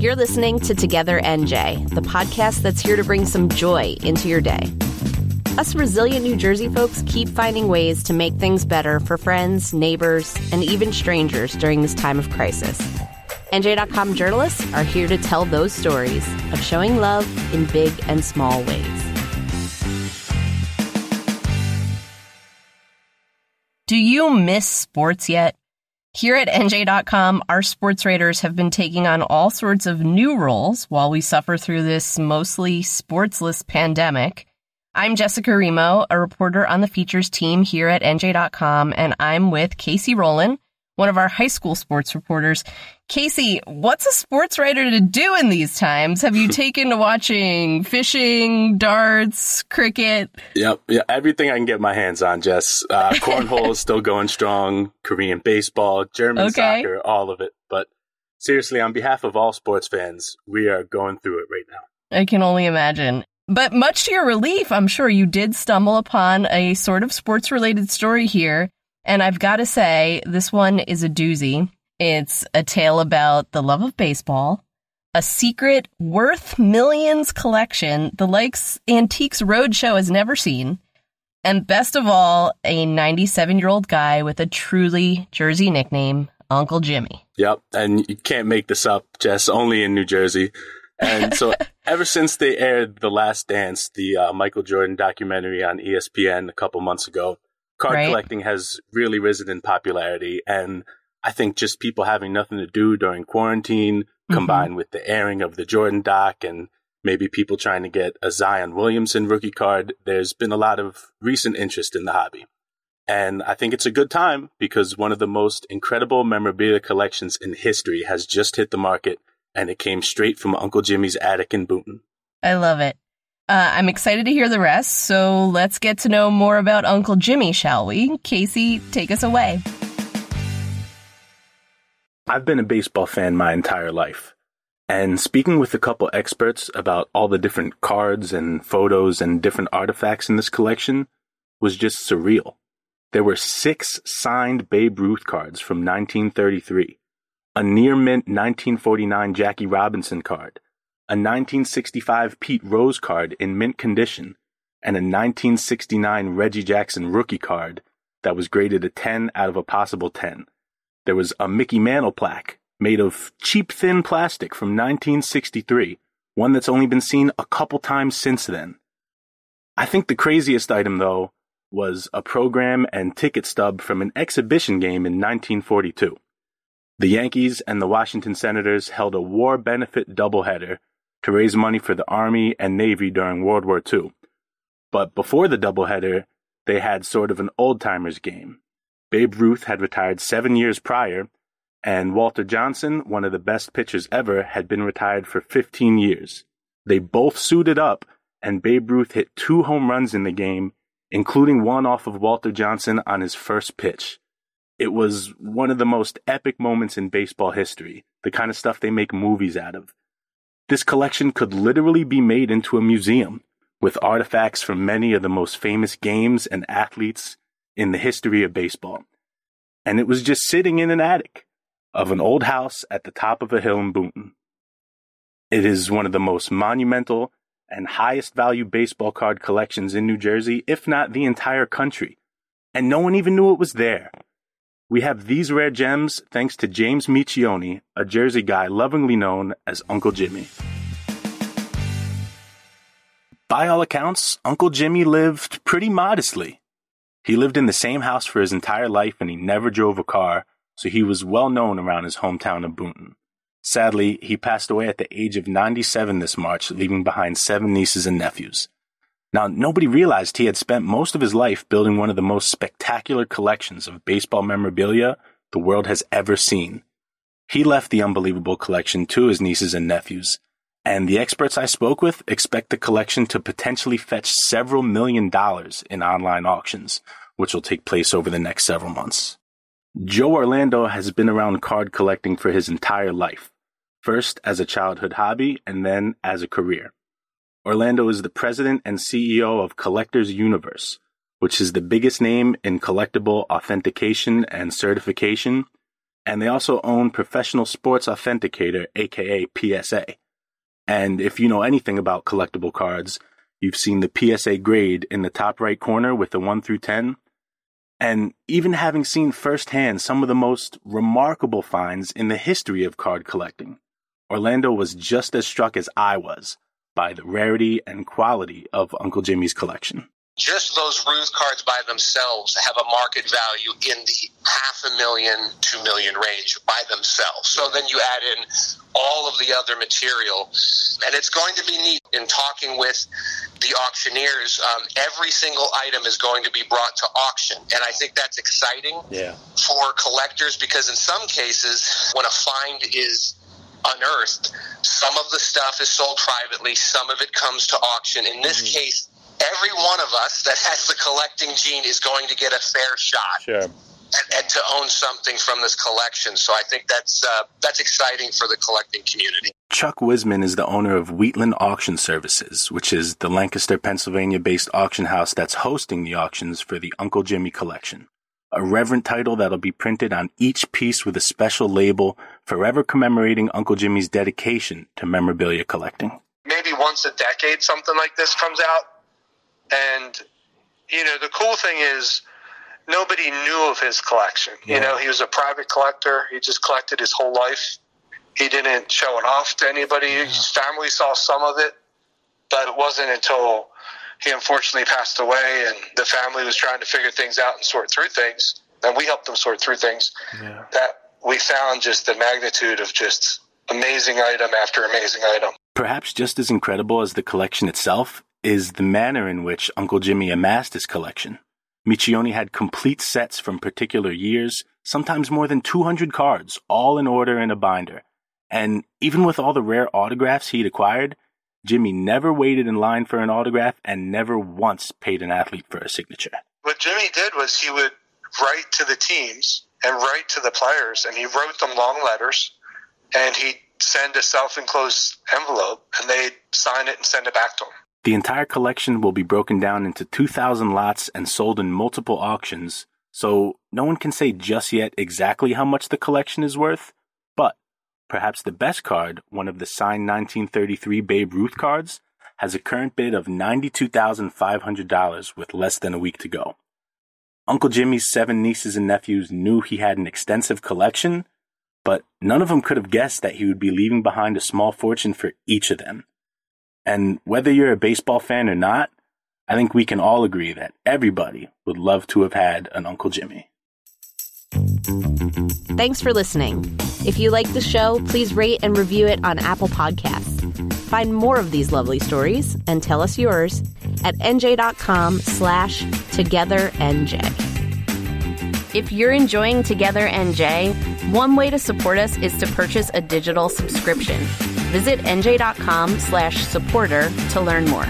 You're listening to Together NJ, the podcast that's here to bring some joy into your day. Us resilient New Jersey folks keep finding ways to make things better for friends, neighbors, and even strangers during this time of crisis. NJ.com journalists are here to tell those stories of showing love in big and small ways. Do you miss sports yet? Here at NJ.com, our sports writers have been taking on all sorts of new roles while we suffer through this mostly sportsless pandemic. I'm Jessica Remo, a reporter on the features team here at NJ.com, and I'm with Casey Rowland, one of our high school sports reporters. Casey, what's a sports writer to do in these times? Have you taken to watching fishing, darts, cricket? Yep, yeah, everything I can get my hands on, Jess. Uh, cornhole is still going strong, Korean baseball, German okay. soccer, all of it. But seriously, on behalf of all sports fans, we are going through it right now. I can only imagine. But much to your relief, I'm sure you did stumble upon a sort of sports related story here and I've got to say, this one is a doozy. It's a tale about the love of baseball, a secret worth millions collection the likes Antiques Roadshow has never seen, and best of all, a 97 year old guy with a truly Jersey nickname, Uncle Jimmy. Yep. And you can't make this up, Jess, only in New Jersey. And so, ever since they aired The Last Dance, the uh, Michael Jordan documentary on ESPN a couple months ago, card right. collecting has really risen in popularity. And I think just people having nothing to do during quarantine, mm-hmm. combined with the airing of the Jordan doc and maybe people trying to get a Zion Williamson rookie card, there's been a lot of recent interest in the hobby. And I think it's a good time because one of the most incredible memorabilia collections in history has just hit the market and it came straight from Uncle Jimmy's attic in Boonton. I love it. Uh, I'm excited to hear the rest, so let's get to know more about Uncle Jimmy, shall we? Casey, take us away. I've been a baseball fan my entire life. And speaking with a couple experts about all the different cards and photos and different artifacts in this collection was just surreal. There were six signed Babe Ruth cards from 1933, a near mint 1949 Jackie Robinson card, a 1965 Pete Rose card in mint condition, and a 1969 Reggie Jackson rookie card that was graded a 10 out of a possible 10. There was a Mickey Mantle plaque made of cheap thin plastic from 1963, one that's only been seen a couple times since then. I think the craziest item, though, was a program and ticket stub from an exhibition game in 1942. The Yankees and the Washington Senators held a war benefit doubleheader to raise money for the Army and Navy during World War II. But before the doubleheader, they had sort of an old timers game. Babe Ruth had retired seven years prior, and Walter Johnson, one of the best pitchers ever, had been retired for 15 years. They both suited up, and Babe Ruth hit two home runs in the game, including one off of Walter Johnson on his first pitch. It was one of the most epic moments in baseball history, the kind of stuff they make movies out of. This collection could literally be made into a museum with artifacts from many of the most famous games and athletes in the history of baseball. And it was just sitting in an attic of an old house at the top of a hill in Boonton. It is one of the most monumental and highest value baseball card collections in New Jersey, if not the entire country. And no one even knew it was there. We have these rare gems thanks to James Miccioni, a Jersey guy lovingly known as Uncle Jimmy. By all accounts, Uncle Jimmy lived pretty modestly. He lived in the same house for his entire life and he never drove a car, so he was well known around his hometown of Boonton. Sadly, he passed away at the age of 97 this March, leaving behind seven nieces and nephews. Now, nobody realized he had spent most of his life building one of the most spectacular collections of baseball memorabilia the world has ever seen. He left the unbelievable collection to his nieces and nephews, and the experts I spoke with expect the collection to potentially fetch several million dollars in online auctions, which will take place over the next several months. Joe Orlando has been around card collecting for his entire life, first as a childhood hobby and then as a career. Orlando is the president and CEO of Collectors Universe, which is the biggest name in collectible authentication and certification. and they also own Professional Sports Authenticator, aka PSA. And if you know anything about collectible cards, you've seen the PSA grade in the top right corner with the 1 through 10. And even having seen firsthand some of the most remarkable finds in the history of card collecting, Orlando was just as struck as I was by the rarity and quality of Uncle Jimmy's collection just those Ruth cards by themselves have a market value in the half a million, two million range by themselves. So then you add in all of the other material, and it's going to be neat in talking with the auctioneers. Um, every single item is going to be brought to auction, and I think that's exciting yeah. for collectors because in some cases, when a find is unearthed, some of the stuff is sold privately, some of it comes to auction. In this mm-hmm. case, every one of us that has the collecting gene is going to get a fair shot. Sure. And, and, to own something from this collection. So I think that's uh, that's exciting for the collecting community. Chuck Wisman is the owner of Wheatland Auction Services, which is the Lancaster, Pennsylvania-based auction house that's hosting the auctions for the Uncle Jimmy collection. A reverent title that'll be printed on each piece with a special label, forever commemorating Uncle Jimmy's dedication to memorabilia collecting. Maybe once a decade, something like this comes out and, you know, the cool thing is nobody knew of his collection. Yeah. You know, he was a private collector. He just collected his whole life. He didn't show it off to anybody. Yeah. His family saw some of it, but it wasn't until he unfortunately passed away and the family was trying to figure things out and sort through things, and we helped them sort through things, yeah. that we found just the magnitude of just amazing item after amazing item. Perhaps just as incredible as the collection itself is the manner in which Uncle Jimmy amassed his collection. Miccioni had complete sets from particular years, sometimes more than 200 cards, all in order in a binder. And even with all the rare autographs he'd acquired, Jimmy never waited in line for an autograph and never once paid an athlete for a signature. What Jimmy did was he would write to the teams and write to the players, and he wrote them long letters, and he'd send a self enclosed envelope, and they'd sign it and send it back to him. The entire collection will be broken down into 2,000 lots and sold in multiple auctions, so no one can say just yet exactly how much the collection is worth, but perhaps the best card, one of the signed 1933 Babe Ruth cards, has a current bid of $92,500 with less than a week to go. Uncle Jimmy's seven nieces and nephews knew he had an extensive collection, but none of them could have guessed that he would be leaving behind a small fortune for each of them. And whether you're a baseball fan or not, I think we can all agree that everybody would love to have had an Uncle Jimmy. Thanks for listening. If you like the show, please rate and review it on Apple Podcasts. Find more of these lovely stories and tell us yours at nj.com slash togethernj. If you're enjoying Together NJ, one way to support us is to purchase a digital subscription. Visit nj.com slash supporter to learn more.